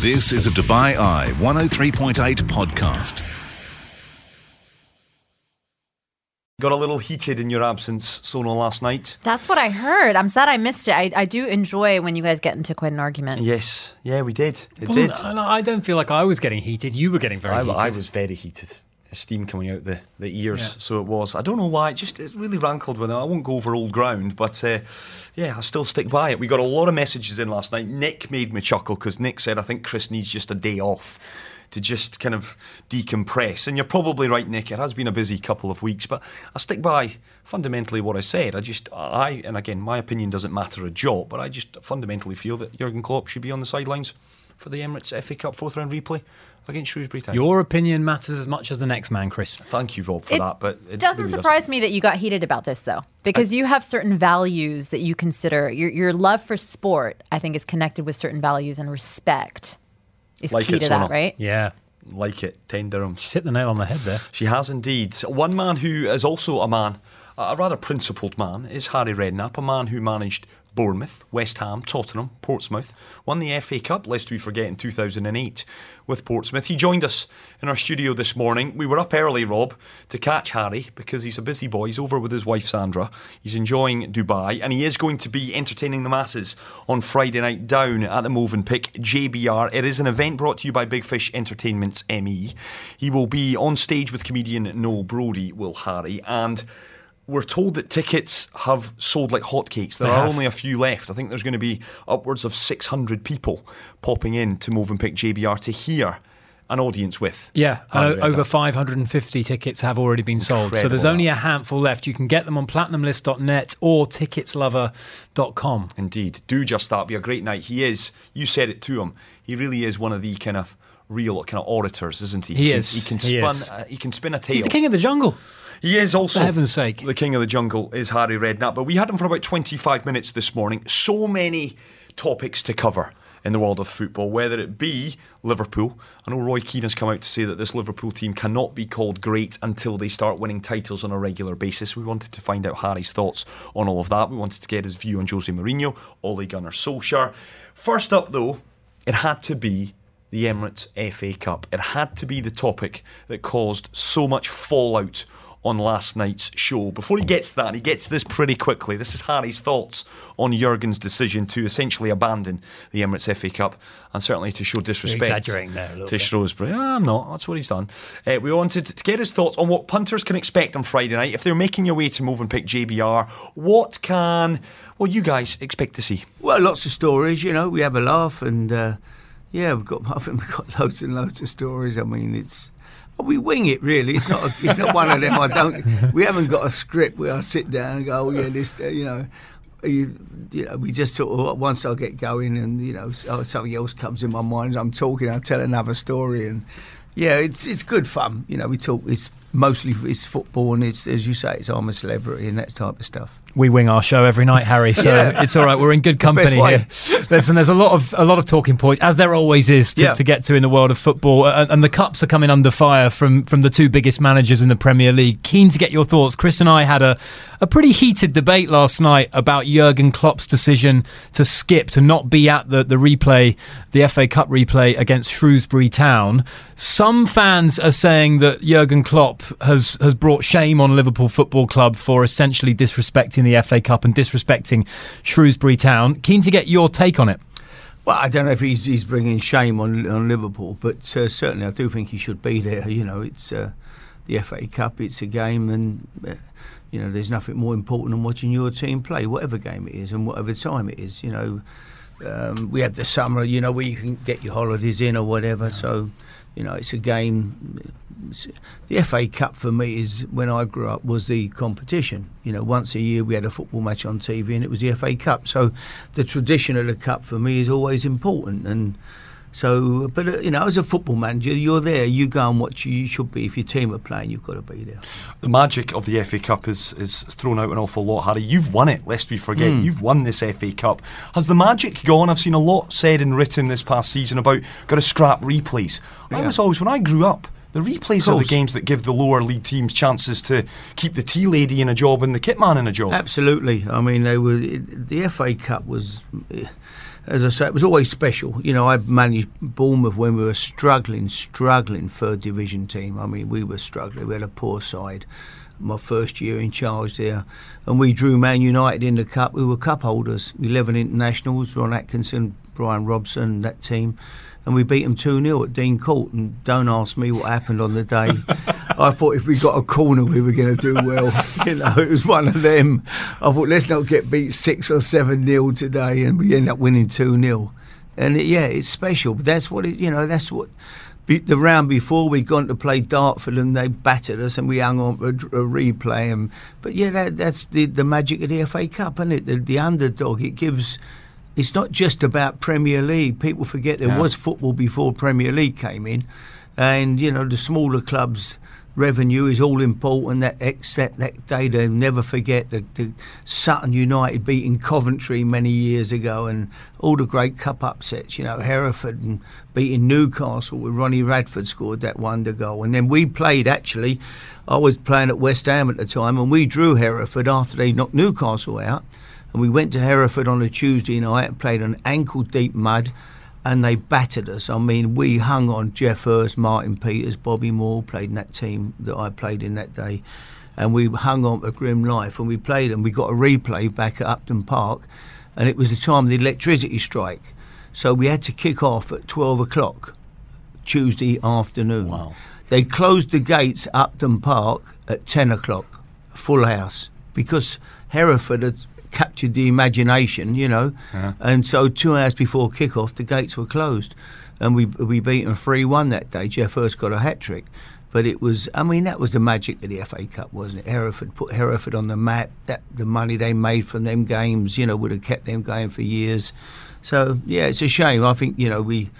This is a Dubai Eye 103.8 podcast. Got a little heated in your absence, Sonal, last night. That's what I heard. I'm sad I missed it. I, I do enjoy when you guys get into quite an argument. Yes, yeah, we did. It Well, did. no, I don't feel like I was getting heated. You were getting very I, heated. I was very heated. Steam coming out the, the ears, Yeah. so it was. I don't know why. It just it really rankled with it. I won't go over old ground, but uh, yeah, I still stick by it. We got a lot of messages in last night. Nick made me chuckle because Nick said, "I think Chris needs just a day off." To just kind of decompress. And you're probably right, Nick. It has been a busy couple of weeks, but I stick by fundamentally what I said. I just, I, and again, my opinion doesn't matter a jot, but I just fundamentally feel that Jurgen Klopp should be on the sidelines for the Emirates FA Cup fourth round replay against Shrewsbury Town. Your opinion matters as much as the next man, Chris. Thank you, Rob, for It that. But it doesn't really surprise me that you got heated about this, though, because you have certain values that you consider. Your, your love for sport, I think, is connected with certain values, and respect is Like key it, to that, right? Yeah. Like it, ten dirhams. Just hit the nail on the head there. She has indeed. One man who is also a man, a rather principled man, is Harry Redknapp, a man who managed Bournemouth, West Ham, Tottenham, Portsmouth, won the FA Cup, lest we forget, in 2008 with Portsmouth. He joined us in our studio this morning. We were up early, Rob, to catch Harry because he's a busy boy. He's over with his wife Sandra. He's enjoying Dubai and he is going to be entertaining the masses on Friday night down at the Movenpick JBR. It is an event brought to you by Big Fish Entertainment's ME. He will be on stage with comedian Noel Brody, will Harry, and we're told that tickets have sold like hotcakes. There They are have. only a few left. I think there's going to be upwards of 600 people popping in to Movenpick JBR to hear an audience with. Yeah, and over Redknapp. 550 tickets have already been sold. So there's only a handful left. You can get them on platinumlist.net or ticketslover.com. Indeed, do just that. Be a great night. He is. You said it to him. He really is one of the kind of real kind of orators, isn't he? He can, is. He can He spin. is. Uh, he can spin a tale. He's the king of the jungle. He is also, For heaven's sake. the king of the jungle is Harry Redknapp. But we had him for about 25 minutes this morning. So many topics to cover in the world of football, whether it be Liverpool. I know Roy Keane has come out to say that this Liverpool team cannot be called great until they start winning titles on a regular basis. We wanted to find out Harry's thoughts on all of that. We wanted to get his view on Jose Mourinho, Ole Gunnar Solskjaer. First up, though, it had to be the Emirates FA Cup. It had to be the topic that caused so much fallout on last night's show. Before he gets to that, and he gets this pretty quickly. This is Harry's thoughts on Jurgen's decision to essentially abandon the Emirates FA Cup and certainly to show disrespect exaggerating there a little to bit. Shrewsbury. Ah, I'm not. That's what he's done. Uh, we wanted to get his thoughts on what punters can expect on Friday night if they're making your way to Movenpick JBR. What can well you guys expect to see? Well, lots of stories, you know. We have a laugh, and uh, yeah, we've got. I think we've got loads and loads of stories. I mean, it's we wing it really. It's not. A, it's not one of them. I don't. We haven't got a script where I sit down and go, oh yeah, this. Uh, you know. You, you know, we just sort of once I get going, and you know, something else comes in my mind. I'm talking, I tell another story, and yeah, it's it's good fun. You know, we talk. It's mostly it's football, and it's as you say, it's I'm a celebrity and that type of stuff. We wing our show every night, Harry. So Yeah. it's all right. We're in good company here. Listen, there's a lot of a lot of talking points, as there always is, to, Yeah. to get to in the world of football. And, and the cups are coming under fire from from the two biggest managers in the Premier League. Keen to get your thoughts. Chris and I had a a pretty heated debate last night about Jurgen Klopp's decision to skip to not be at the the replay, the FA Cup replay against Shrewsbury Town. Some fans are saying that Jurgen Klopp has has brought shame on Liverpool Football Club for essentially disrespecting the FA Cup and disrespecting Shrewsbury Town. Keen to get your take on it. Well, I don't know if he's, he's bringing shame on on Liverpool, but uh, certainly I do think he should be there. You know, it's uh, the FA Cup, it's a game, and uh, you know, there's nothing more important than watching your team play, whatever game it is and whatever time it is. You know, um, we have the summer, you know, where you can get your holidays in or whatever. So, you know, it's a game. The FA Cup for me is when I grew up was the competition. You know, once a year we had a football match on TV and it was the FA Cup. So, the tradition of the cup for me is always important. And so, but uh, you know, as a football manager, you're there. You go and watch. You should be if your team are playing. You've got to be there. The magic of the FA Cup is, is thrown out an awful lot, Harry. You've won it, lest we forget. Hmm. You've won this FA Cup. Has the magic gone? I've seen a lot said and written this past season about got to scrap replays. I was always, when I grew up, the replays are the games that give the lower league teams chances to keep the tea lady in a job and the kit man in a job. Absolutely. I mean, they were the FA Cup was. As I say, it was always special. You know, I managed Bournemouth when we were struggling, struggling third division team. I mean, we were struggling. We had a poor side. My first year in charge there, and we drew Man United in the cup. We were cup holders. Eleven internationals: Ron Atkinson, Brian Robson, that team and we beat them 2 0 at Dean Court. And don't ask me what happened on the day. I thought if we got a corner, we were going to do well. you know, it was one of them. I thought, let's not get beat 6 or 7 0 today. And we end up winning 2 0. And it, yeah, it's special. But that's what it, you know, that's what. The round before we'd gone to play Dartford and they battered us and we hung on for a, a replay. And, but yeah, that, that's the, the magic of the FA Cup, isn't it? The, the underdog, it gives it's not just about Premier League. People forget there yeah. was football before Premier League came in, and you know the smaller clubs' revenue is all important. That ex, that, day never forget the, the Sutton United beating Coventry many years ago, and all the great cup upsets. You know Hereford and beating Newcastle with Ronnie Radford scored that wonder goal, and then we played actually. I was playing at West Ham at the time, and we drew Hereford after they knocked Newcastle out and we went to Hereford on a Tuesday night and played on ankle deep mud and they battered us. I mean, we hung on Geoff Hurst, Martin Peters, Bobby Moore played in that team that I played in that day. And we hung on for grim life and we played and we got a replay back at Upton Park and it was the time of the electricity strike. So we had to kick off at 12 o'clock Tuesday afternoon. Wow. They closed the gates at Upton Park at 10 o'clock, full house, because Hereford had captured the imagination, you know. And so two hours before kick-off, the gates were closed, and we we beat them three one that day. Geoff Hurst got a hat trick. But it was, I mean, that was the magic of the FA Cup, wasn't it? Hereford put Hereford on the map. That the money they made from them games, you know, would have kept them going for years. So yeah, it's a shame. I think you know we,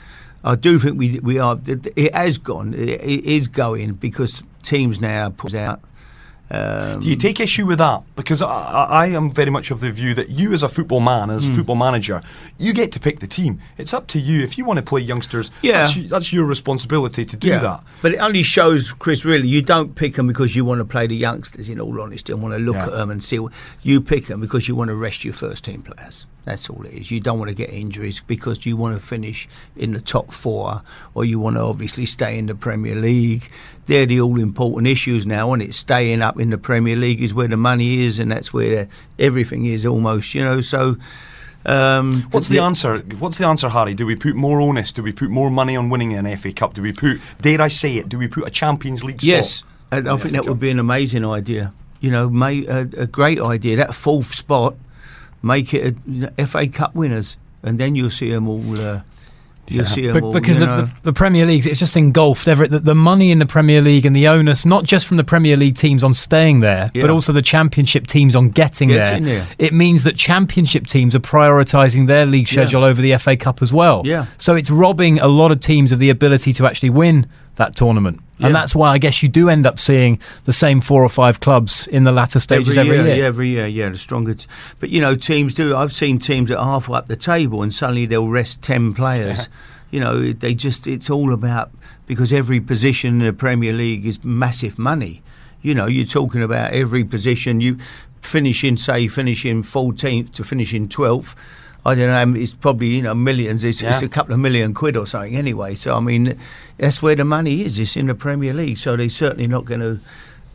I do think we we are. It has gone. It is going because teams now put out um, Do you take issue with that? Because I, I, am very much of the view that you, as a football man, as mm. football manager, you get to pick the team. It's up to you. If you want to play youngsters, yeah. that's, that's your responsibility to do yeah. that. But it only shows, Chris, really, you don't pick them because you want to play the youngsters, in all honesty, and want to look yeah. at them and see. You pick them because you want to rest your first team players. That's all it is. You don't want to get injuries because you want to finish in the top four or you want to obviously stay in the Premier League. They're the all important issues now, and it's staying up in the Premier League is where the money is, and that's where everything is almost, you know. So. Um, What's the, the, answer? What's the answer, Harry? Do we put more onus? Do we put more money on winning an FA Cup? Do we put, dare I say it, do we put a Champions League spot? Yes, I, I think that Cup? would be an amazing idea. You know, may, a, a great idea. That fourth spot make it a, you know, FA Cup winners, and then you'll see them all. Uh, You'll see them all, because the, the, the, Premier League, it's just engulfed. Everett, the, the, money in the Premier League and the onus, not just from the Premier League teams on staying there, yeah. but also the Championship teams on getting there. there. It means that Championship teams are prioritising their league schedule yeah. over the FA Cup as well. Yeah. So it's robbing a lot of teams of the ability to actually win that tournament. Yeah. And that's why I guess you do end up seeing the same four or five clubs in the latter stages every, every year, year. Every year, yeah, the stronger. T- but you know, teams do. I've seen teams that are halfway up the table and suddenly they'll rest ten players. you know, they just it's all about because every position in the Premier League is massive money. You know, you're talking about every position. You finish in, say, finishing 14th to finishing 12th I don't know. It's probably you know millions. It's, yeah. it's, a couple of million quid or something anyway. So I mean, that's where the money is. It's in the Premier League. So they're certainly not going to.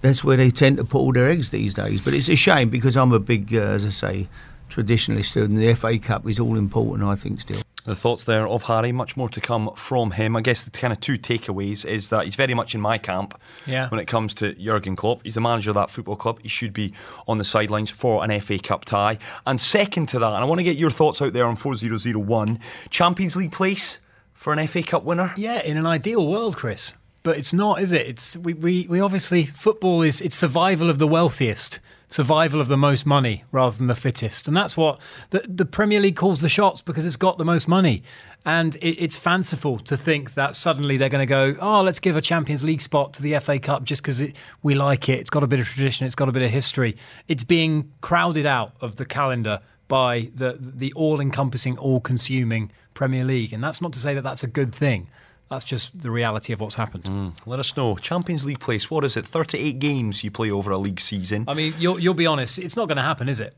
That's where they tend to put all their eggs these days. But it's a shame because I'm a big, uh, as I say, traditionalist, and the FA Cup is all important. I think still. The thoughts there of Harry, much more to come from him. I guess the kind of two takeaways is that he's very much in my camp yeah. when it comes to Jurgen Klopp. He's the manager of that football club. He should be on the sidelines for an FA Cup tie. And second to that, and I want to get your thoughts out there on 4001, Champions League place for an FA Cup winner? Yeah, in an ideal world, Chris. But it's not, is it? It's we, we, we obviously football is it's survival of the wealthiest survival of the most money rather than the fittest. And that's what the, the Premier League calls the shots because it's got the most money. And it, it's fanciful to think that suddenly they're going to go, oh, let's give a Champions League spot to the FA Cup just because we like it. It's got a bit of tradition, it's got a bit of history. It's being crowded out of the calendar by the, the all encompassing, all consuming Premier League. And that's not to say that that's a good thing that's just the reality of what's happened. Mm. Let us know. Champions League place, what is it? 38 games you play over a league season. I mean, you'll, you'll be honest, it's not going to happen, is it?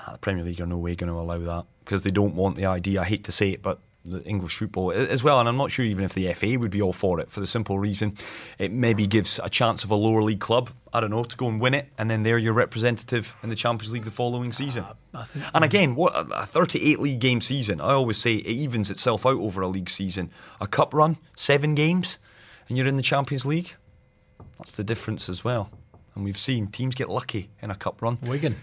Ah, the Premier League are no way going to allow that. because they don't want the idea. I hate to say it, but English football as well, and I'm not sure even if the FA would be all for it for the simple reason it maybe gives a chance of a lower league club, I don't know, to go and win it, and then they're your representative in the Champions League the following season. Uh, and again, what a 38 league game season, I always say it evens itself out over a league season. A cup run, seven games, and you're in the Champions League. That's the difference as well. And we've seen teams get lucky in a cup run. Wigan.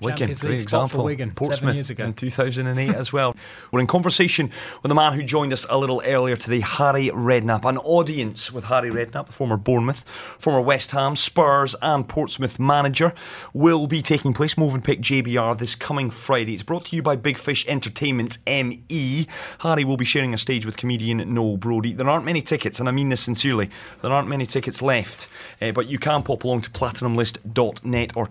Wigan, Champions great League example. Wigan, Portsmouth in 2008 as well. We're in conversation with the man who joined us a little earlier today, Harry Redknapp. An audience with Harry Redknapp, the former Bournemouth, former West Ham, Spurs, and Portsmouth manager, will be taking place. Movenpick JBR this coming Friday. It's brought to you by Big Fish Entertainment's ME. Harry will be sharing a stage with comedian Noel Brody. There aren't many tickets, and I mean this sincerely. There aren't many tickets left, uh, but you can pop along to platinumlist.net or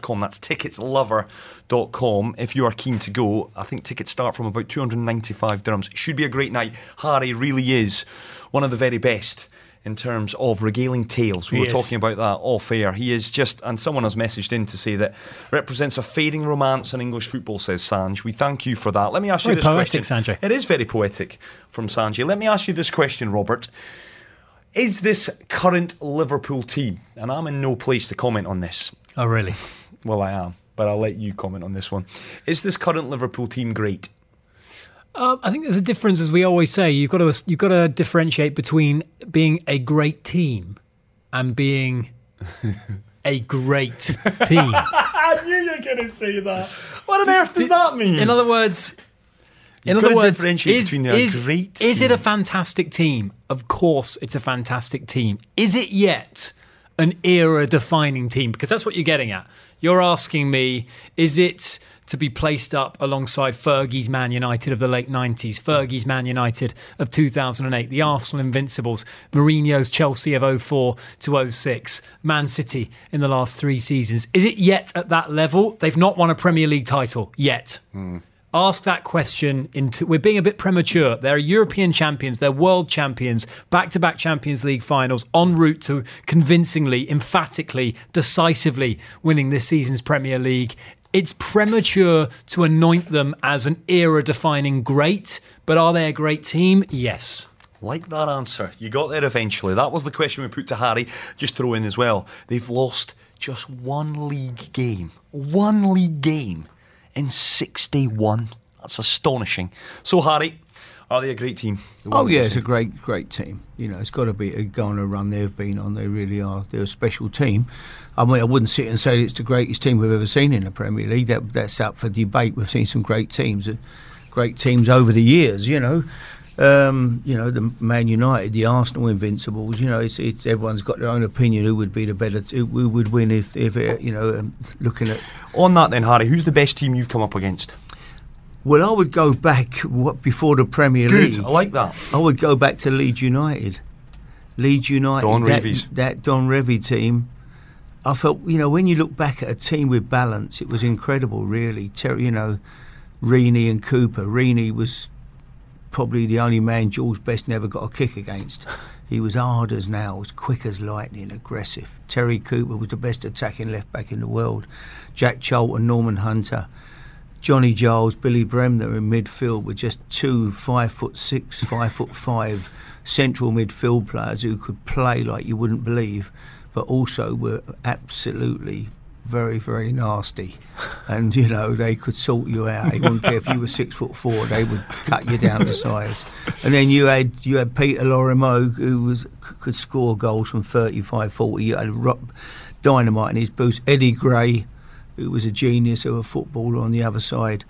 ticketslover.com. That's ticketslover.com. if you are keen to go. I think tickets start from about 295 dirhams. Should be a great night. Harry really is one of the very best in terms of regaling tales. We He were is. talking about that off air. He is just, and someone has messaged in to say that represents a fading romance in English football, says Sanj. We thank you for that. Let me ask you this poetic, question. Sanjay. It is very poetic from Sanjay. Let me ask you this question, Robert. Is this current Liverpool team, and I'm in no place to comment on this, Oh, really? Well, I am, but I'll let you comment on this one. Is this current Liverpool team great? Um, I think there's a difference, as we always say. You've got to you've got to differentiate between being a great team and being a great team. I knew you were going to say that. What on earth does that mean? In other words, You've other got to words, differentiate is, between a is, great is it a fantastic team? Of course, it's a fantastic team. Is it yet an era-defining team? Because that's what you're getting at. You're asking me, is it to be placed up alongside Fergie's Man United of the late 90s, Fergie's Man United of 2008, the Arsenal Invincibles, Mourinho's Chelsea of 04 to 06, Man City in the last three seasons? Is it yet at that level? They've not won a Premier League title yet hmm. Ask that question into we're being a bit premature they're european champions they're world champions back-to-back champions league finals en route to convincingly emphatically decisively winning this season's premier league it's premature to anoint them as an era defining great but are they a great team yes Like that answer. You got there eventually. That was the question we put to Harry. Just throw in as well. They've lost just one league game. One league game in 61. That's astonishing. So, Harry, are they a great team? Oh yeah, it's a great, great team. You know, it's got to be a go on a run they've been on. They really are. They're a special team. I mean, I wouldn't sit and say it's the greatest team we've ever seen in the Premier League. That that's up for debate. We've seen some great teams, uh, great teams over the years. You know, um, you know the Man United, the Arsenal Invincibles. You know, it's, it's everyone's got their own opinion who would be the better, t- who would win if if it, you know, um, looking at On that, then, Harry, who's the best team you've come up against? Well, I would go back what before the Premier Good. League. I like that. I would go back to Leeds United. Leeds United. Don that, Reeves. That Don Revie team. I felt, you know, when you look back at a team with balance, it was incredible, really. Terry, you know, Reaney and Cooper. Reaney was probably the only man George Best never got a kick against. He was hard as nails, quick as lightning, aggressive. Terry Cooper was the best attacking left back in the world. Jack Charlton, Norman Hunter. Johnny Giles, Billy Bremner in midfield were just two five foot six, five foot five central midfield players who could play like you wouldn't believe, but also were absolutely very, very nasty. And you know they could sort you out. They wouldn't care if you were six foot four; they would cut you down to size. And then you had you had Peter Lorimer who was could score goals from 35, 40. You had Rob Dynamite in his boots. Eddie Gray who was a genius of a footballer on the other side.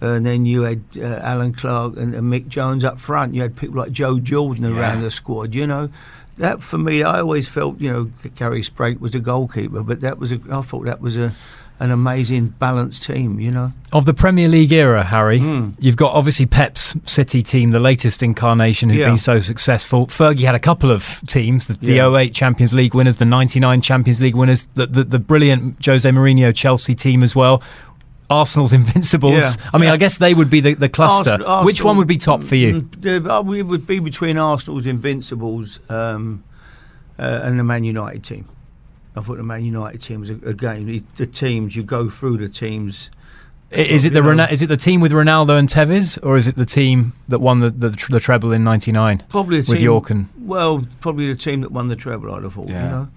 And then you had uh, Allan Clarke and, and Mick Jones up front. You had people like Joe Jordan around the squad. You know, that for me, I always felt you know Gary Sprake was the goalkeeper, but that was a, I thought that was a an amazing balanced team. You know, of the Premier League era, Harry, Hmm. you've got obviously Pep's City team, the latest incarnation, who've Yeah. been so successful. Fergie had a couple of teams, the, the Yeah. 08 Champions League winners, the 99 Champions League winners, the, the, the brilliant Jose Mourinho Chelsea team as well. Arsenal's Invincibles. Yeah. I mean, Yeah. I guess they would be the, the cluster. Arsenal- Which one would be top for you? Mm, it would be between Arsenal's Invincibles um, uh, and the Man United team. I thought the Man United team was a, again the, the teams you go through the teams Is it the know. Is it the team with Ronaldo and Tevez, or is it the team that won the the, the treble in '99 Probably the with team, Yorke and Well, probably the team that won the treble, I'd have thought. Yeah. You know,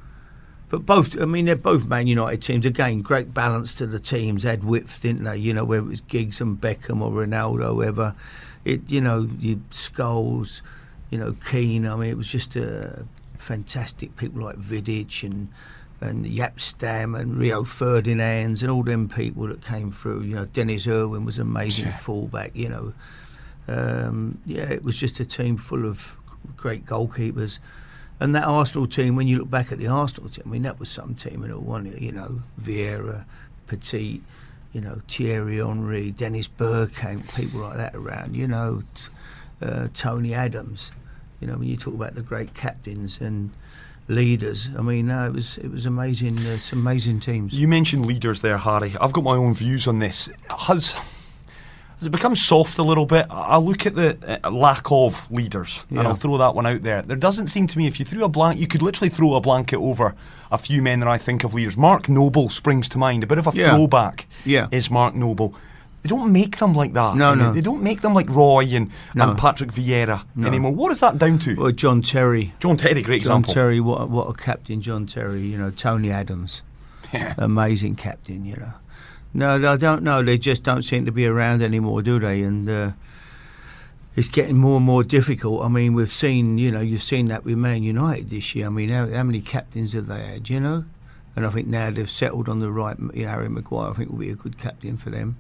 but both. I mean, they're both Man United teams. Again, great balance to the teams. Had width, didn't they? You know, whether it was Giggs and Beckham or Ronaldo, whoever. It, you know, you Scholes, you know, Keane. I mean, it was just uh, fantastic people like Vidic and and Jaap Stam and Rio Ferdinands and all them people that came through. You know, Denis Irwin was an amazing fullback. You know, um, yeah, it was just a team full of great goalkeepers. And that Arsenal team, when you look back at the Arsenal team, I mean, that was some team and all, it? You know, Vieira, Petit, you know, Thierry Henry, Dennis Bergkamp, people like that around, you know, uh, Tony Adams. You know, when you talk about the great captains and leaders, I mean, it was it was amazing. Uh, some amazing teams. You mentioned leaders there, Harry. I've got my own views on this. Has has it become soft a little bit? I look at the uh, lack of leaders, and I'll throw that one out there. There doesn't seem to me if you threw a blank, you could literally throw a blanket over a few men that I think of leaders. Mark Noble springs to mind. A bit of a Yeah. throwback. Yeah. is Mark Noble. They don't make them like that. No, no. They don't make them like Roy and, No. and Patrick Vieira anymore. What is that down to? Well, John Terry. John Terry, great John example. John Terry, what what a captain, John Terry. You know, Tony Adams, amazing captain. You know, no, I don't know. They just don't seem to be around anymore, do they? And uh, it's getting more and more difficult. I mean, we've seen, you know, you've seen that with Man United this year. I mean, how, how many captains have they had? You know, and I think now they've settled on the right. You know, Harry Maguire, I think, will be a good captain for them.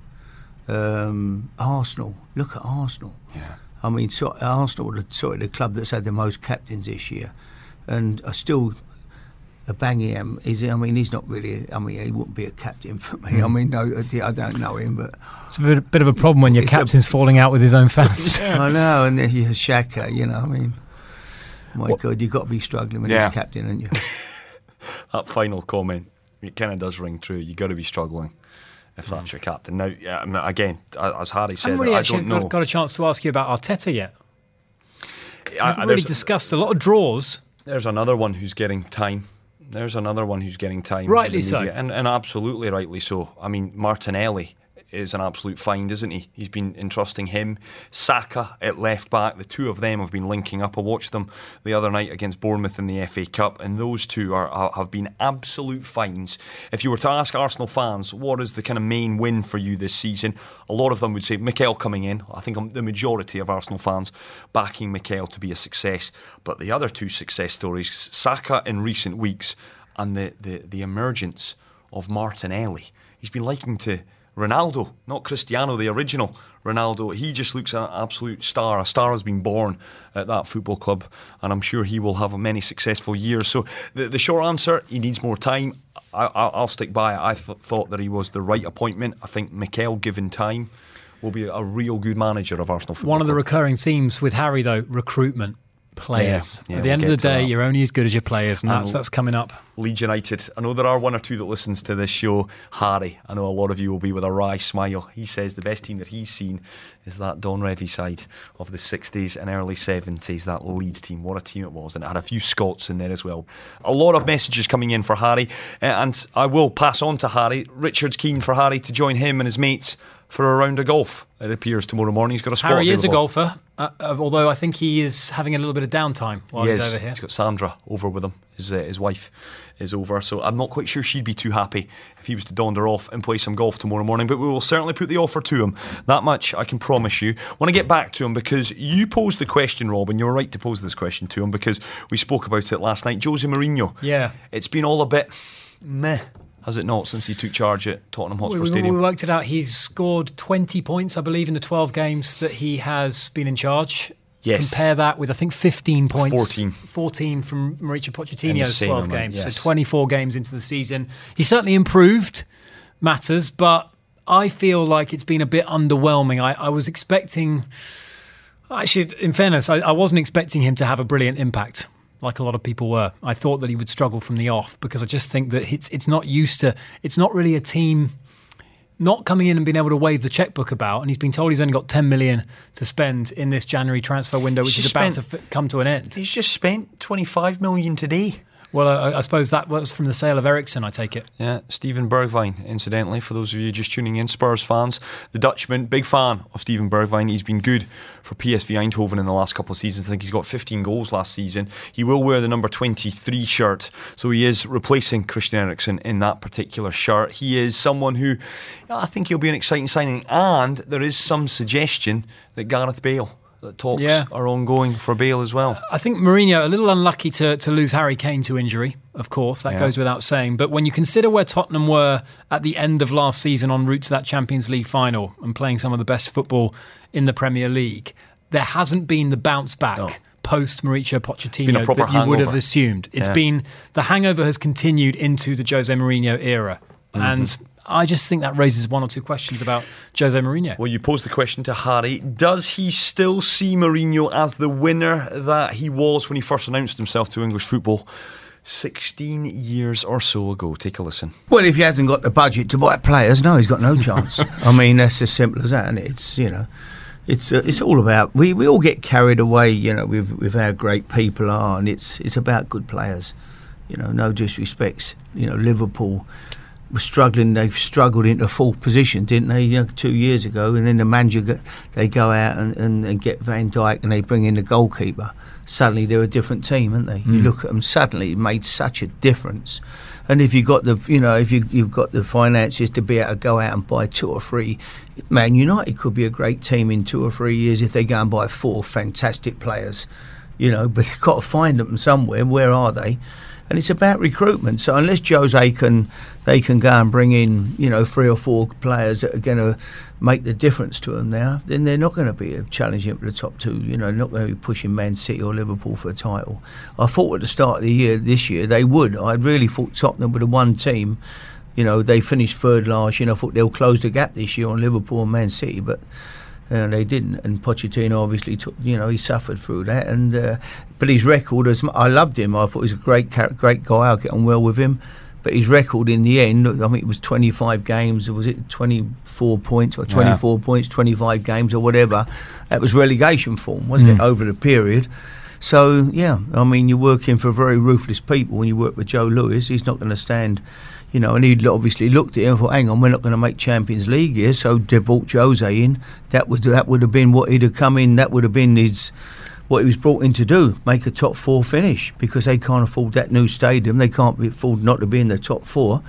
Um, Arsenal, look at Arsenal. Yeah. I mean, so, Arsenal are the, sort of the club that's had the most captains this year, and I still. Bangingham is. I mean, he's not really. I mean, he wouldn't be a captain for me. I hmm. mean, no, I don't know him, but it's a bit, bit of a problem when your It's a- captain's falling out with his own fans. I know. And then you have Xhaka. You know, I mean, my God, you've got to be struggling with Yeah. this captain, haven't you? that final comment, it kind of does ring true. You've got to be struggling if that's hmm. your captain. Now, yeah, again, as Harry said, haven't really I actually don't know. got, got a chance to ask you about Arteta yet. I- I've already discussed a lot of draws. there's another one who's getting time. There's another one who's getting time. in Rightly so. and, and absolutely rightly so. I mean, Martinelli is an absolute find, isn't he? He's been entrusting him. Saka at left back, the two of them have been linking up. I watched them the other night against Bournemouth in the FA Cup, and those two are, are have been absolute finds. If you were to ask Arsenal fans, what is the kind of main win for you this season? A lot of them would say Mikel coming in. I think um, the majority of Arsenal fans backing Mikel to be a success. But the other two success stories, Saka in recent weeks, and the, the, the emergence of Martinelli. He's been liking to Ronaldo, not Cristiano, the original Ronaldo. He just looks an absolute star. A star has been born at that football club, and I'm sure he will have many successful years. So the, the short answer, he needs more time. I, I, I'll stick by it. I th- thought that he was the right appointment. I think Mikel, given time, will be a real good manager of Arsenal football. One of the Club. recurring themes with Harry, though, recruitment. Players. Yeah, At the we'll end of the day, you're only as good as your players, and I that's, that's coming up. Leeds United. I know there are one or two that listens to this show. Harry, I know a lot of you will be with a wry smile. He says the best team that he's seen is that Don Revie side of the 60s and early 70s, that Leeds team. What a team it was. And it had a few Scots in there as well. A lot of messages coming in for Harry. uh, And I will pass on to Harry. Richard's keen for Harry to join him and his mates for a round of golf. It appears tomorrow morning. He's got a spot Harry is a golfer, uh, uh, although I think he is having a little bit of downtime while He he's is. over here. He's got Sandra over with him. His, uh, his wife is over. So I'm not quite sure she'd be too happy if he was to donder off and play some golf tomorrow morning. But we will certainly put the offer to him. That much I can promise you. want to get back to him because you posed the question, Rob, and you're right to pose this question to him because we spoke about it last night. Jose Mourinho. Yeah. It's been all a bit meh, has it not, since he took charge at Tottenham Hotspur we- Stadium? we worked it out. He's scored 20 points, I believe, in the 12 games that he has been in charge. Yes. Compare that with, I think, 15 points. 14. 14 from Mauricio In Pochettino's 12 amount, games. yes. So 24 games into the season. He certainly improved matters, but I feel like it's been a bit underwhelming. I, I was expecting. Actually, in fairness, I, I wasn't expecting him to have a brilliant impact like a lot of people were. I thought that he would struggle from the off because I just think that it's it's not used to. It's not really a team not coming in and being able to wave the checkbook about. And he's been told he's only got 10 million to spend in this January transfer window, which is about spent- to f- come to an end. He's just spent 25 million today Well, I, I suppose that was from the sale of Eriksen. I take it. Yeah, Steven Bergwijn, incidentally, for those of you just tuning in, Spurs fans. The Dutchman, big fan of Steven Bergwijn. He's been good for PSV Eindhoven in the last couple of seasons. I think he's got 15 goals last season. He will wear the number 23 shirt, so he is replacing Christian Eriksen in that particular shirt. He is someone who I think he'll be an exciting signing, and there is some suggestion that Gareth Bale that talks Yeah. are ongoing for Bale as well. I think Mourinho a little unlucky to, to lose Harry Kane to injury. Of course, that Yeah. goes without saying. But when you consider where Tottenham were at the end of last season en route to that Champions League final and playing some of the best football in the Premier League, there hasn't been the bounce back. No. Post Mauricio Pochettino that you would have assumed. It's Yeah. been the hangover has continued into the Jose Mourinho era, Mm-hmm. and I just think that raises one or two questions about Jose Mourinho. Well, you posed the question to Harry. Does he still see Mourinho as the winner that he was when he first announced himself to English football 16 years or so ago? Take a listen. Well, if he hasn't got the budget to buy players, no, he's got no chance. I mean, that's as simple as that. And it's you know, it's uh, it's all about we, we all get carried away, you know, with with how great people are, and it's it's about good players. You know, no disrespects. You know, Liverpool were struggling. They've struggled into fourth position, didn't they? You know, two years ago, and then the manager they go out and, and, and get Van Dijk, and they bring in the goalkeeper. Suddenly they're a different team, aren't they? You hmm. look at them. Suddenly it made such a difference. And if you got the, you know, if you you've got the finances to be able to go out and buy two or three, Man United could be a great team in two or three years if they go and buy four fantastic players, you know. But they've got to find them somewhere. Where are they? And it's about recruitment. So unless Jose can, they can go and bring in, you know, three or four players that are going to make the difference to them now, then they're not going to be challenging for the top two. You know, not going to be pushing Man City or Liverpool for a title. I thought at the start of the year, this year, they would. I really thought Tottenham were the one team. You know, they finished third last year. I thought they'll close the gap this year on Liverpool and Man City, but uh, they didn't. And Pochettino obviously took, you know, he suffered through that. And uh, but his record, as I loved him, I thought he was a great, great guy. I get on well with him. But his record in the end, I think it was 25 games, or was it 24 points or 24 points, 25 games or whatever. That was relegation form, wasn't it, over the period? So, yeah, I mean, you're working for very ruthless people when you work with Joe Lewis. He's not going to stand, you know, and he obviously looked at him and thought, hang on, we're not going to make Champions League here. So they brought Jose in. That would, that would have been what he'd have come in, that would have been his what he was brought in to do, make a top four finish, because they can't afford that new stadium. They can't afford not to be in the top four.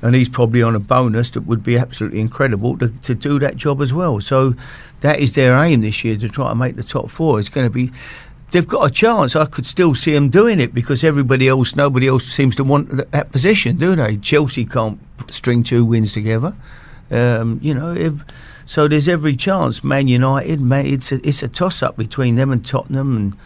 And he's probably on a bonus that would be absolutely incredible to, to do that job as well. So that is their aim this year to try to make the top four. It's going to be. They've got a chance. I could still see them doing it because everybody else, nobody else seems to want th- that position, do they? Chelsea can't string two wins together. Um, you know, if, so there's every chance. Man United, man, it's a, it's a toss up between them and Tottenham, and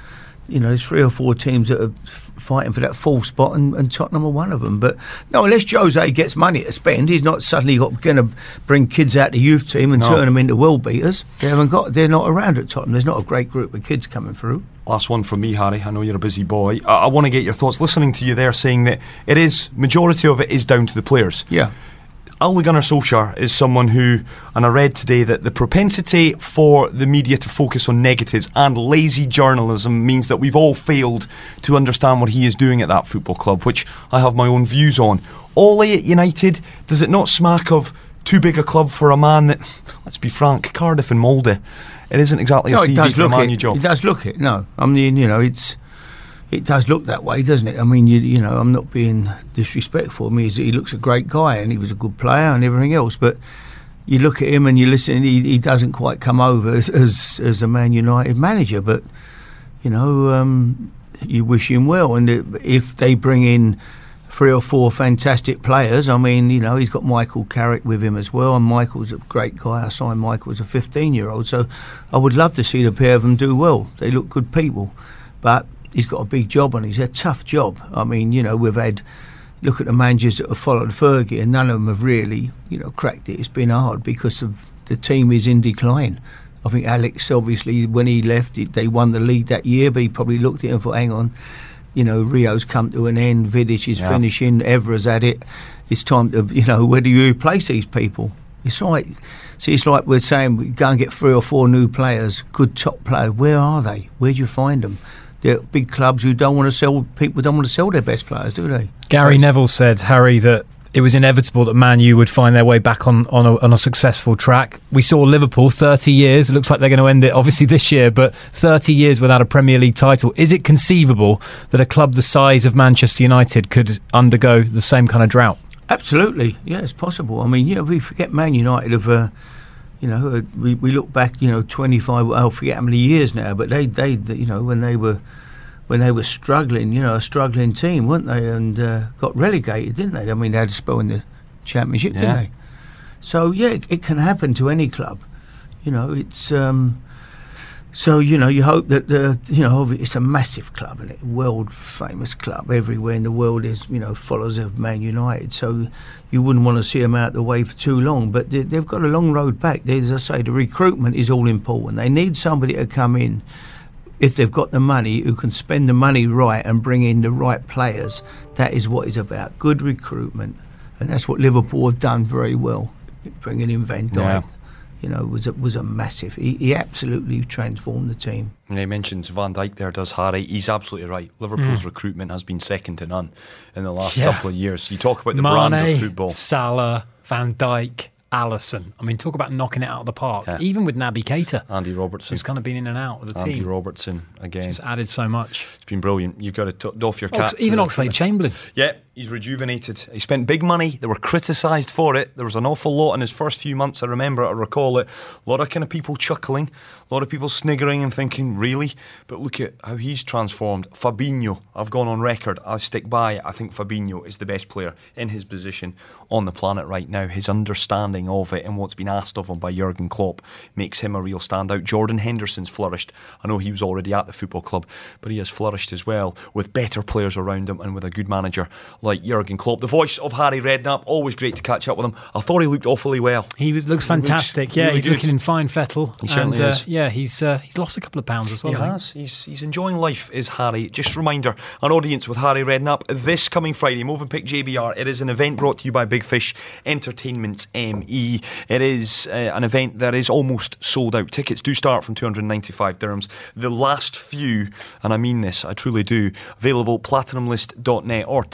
you know, there's three or four teams that are fighting for that fourth spot, and, and Tottenham are one of them. But no, unless Jose gets money to spend, he's not suddenly going to bring kids out the youth team and No. turn them into world beaters. They haven't got, they're not around at Tottenham. There's not a great group of kids coming through. Last one from me, Harry. I know you're a busy boy. I, I want to get your thoughts. Listening to you there, saying that it is majority of it is down to the players. Yeah. Ole Gunnar Solskjaer is someone who, and I read today that the propensity for the media to focus on negatives and lazy journalism means that we've all failed to understand what he is doing at that football club, which I have my own views on. Ole at United, does it not smack of too big a club for a man that, let's be frank, Cardiff and Molde, it isn't exactly a No, it CV for a man it. you job. It does look it. No, I mean, you know, it's it does look that way, doesn't it? I mean, you, you know, I'm not being disrespectful. I mean, he looks a great guy and he was a good player and everything else, but you look at him and you listen, he, he doesn't quite come over as, as as a Man United manager. But you know, um, you wish him well, and if they bring in three or four fantastic players. I mean, you know, he's got Michael Carrick with him as well, and Michael's a great guy. I signed Michael as a 15 year old, so I would love to see the pair of them do well. They look good people, but he's got a big job on. He's a tough job. I mean, you know, we've had look at the managers that have followed Fergie, and none of them have really, you know, cracked it. It's been hard because of the team is in decline. I think Alex, obviously, when he left, they won the league that year, but he probably looked at it and thought, hang on, you know, Rio's come to an end, Vidic is Yeah. finishing, Evra's at it. It's time to, you know, where do you replace these people? It's like, see, it's like we're saying, we go and get three or four new players, good top player. Where are they? Where do you find them? Big clubs who don't want to sell. People don't want to sell their best players, do they? Gary So Neville said, Harry, that it was inevitable that Man U would find their way back on, on, a, on a successful track. We saw Liverpool 30 years. It looks like they're going to end it obviously this year, but 30 years without a Premier League title. Is it conceivable that a club the size of Manchester United could undergo the same kind of drought? Absolutely, yeah, it's possible. I mean, you know, we forget Man United of, uh, you know, uh, we, we look back, you know, twenty five. I forget how many years now, but they they they- you know when they were when they were struggling, you know, a struggling team, weren't they? And uh, got relegated, didn't they? I mean, they had a spell in the championship, Yeah. didn't they? So yeah, it, it can happen to any club. You know, it's. Um, so you know, you hope that the you know it's a massive club and a world famous club everywhere in the world is you know followers of Man United. So you wouldn't want to see them out the way for too long. But they, they've got a long road back. As I say, the recruitment is all important. They need somebody to come in if they've got the money who can spend the money right and bring in the right players. That is what it's about. Good recruitment, and that's what Liverpool have done very well. Bringing in Van Dijk. Yeah. You know, was a, was a massive. He, he absolutely transformed the team. And he mentions Van Dijk there, does Harry. He's absolutely right. Liverpool's Hmm. recruitment has been second to none in the last Yeah. couple of years. You talk about the brand of football. Salah, Van Dijk, Alisson. I mean, talk about knocking it out of the park. Yeah. Even with Naby Keita, Andy Robertson. who's kind of been in and out of the Andy team. Andy Robertson again. he's added so much. It's been brilliant. You've got to t- doff your cap. Ox- even the Oxlade recruitment. Chamberlain. Yeah, he's rejuvenated. He spent big money. They were criticised for it. There was an awful lot in his first few months. I remember, I recall it. A lot of kind of people chuckling, a lot of people sniggering and thinking, really? But look at how he's transformed. Fabinho, I've gone on record. I stick by. it. I think Fabinho is the best player in his position on the planet right now. His understanding of it and what's been asked of him by Jurgen Klopp makes him a real standout. Jordan Henderson's flourished. I know he was already at the football club, but he has flourished as well with better players around him and with a good manager like Jurgen Klopp. The voice of Harry Redknapp, always great to catch up with him. I thought he looked awfully well. He looks He looks fantastic. yeah, really he's good. looking in fine fettle. He certainly and, uh, is. Yeah, he's uh, he's lost a couple of pounds as well. He has. He's, he's enjoying life, is Harry. Just a reminder, an audience with Harry Redknapp this coming Friday, Movenpick JBR. It is an event brought to you by Big Fish Entertainment ME. It is uh, an event that is almost sold out. Tickets do start from 295 dirhams. The last few, and I mean this, I truly do, available platinumlist.net or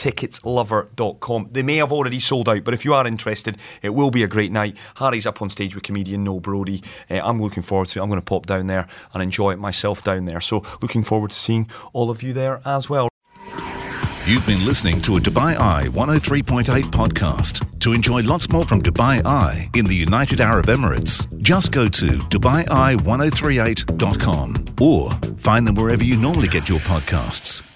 ticketslover.com. They may have already sold out, but if you are interested, it will be a great night. Harry's up on stage with comedian Noel Brody. Uh, I'm looking forward to it. I'm going to pop down there and enjoy it myself down there. So, looking forward to seeing all of you there as well. You've been listening to a Dubai Eye 103.8 podcast. To enjoy lots more from Dubai Eye in the United Arab Emirates, just go to DubaiEye1038.com or find them wherever you normally get your podcasts.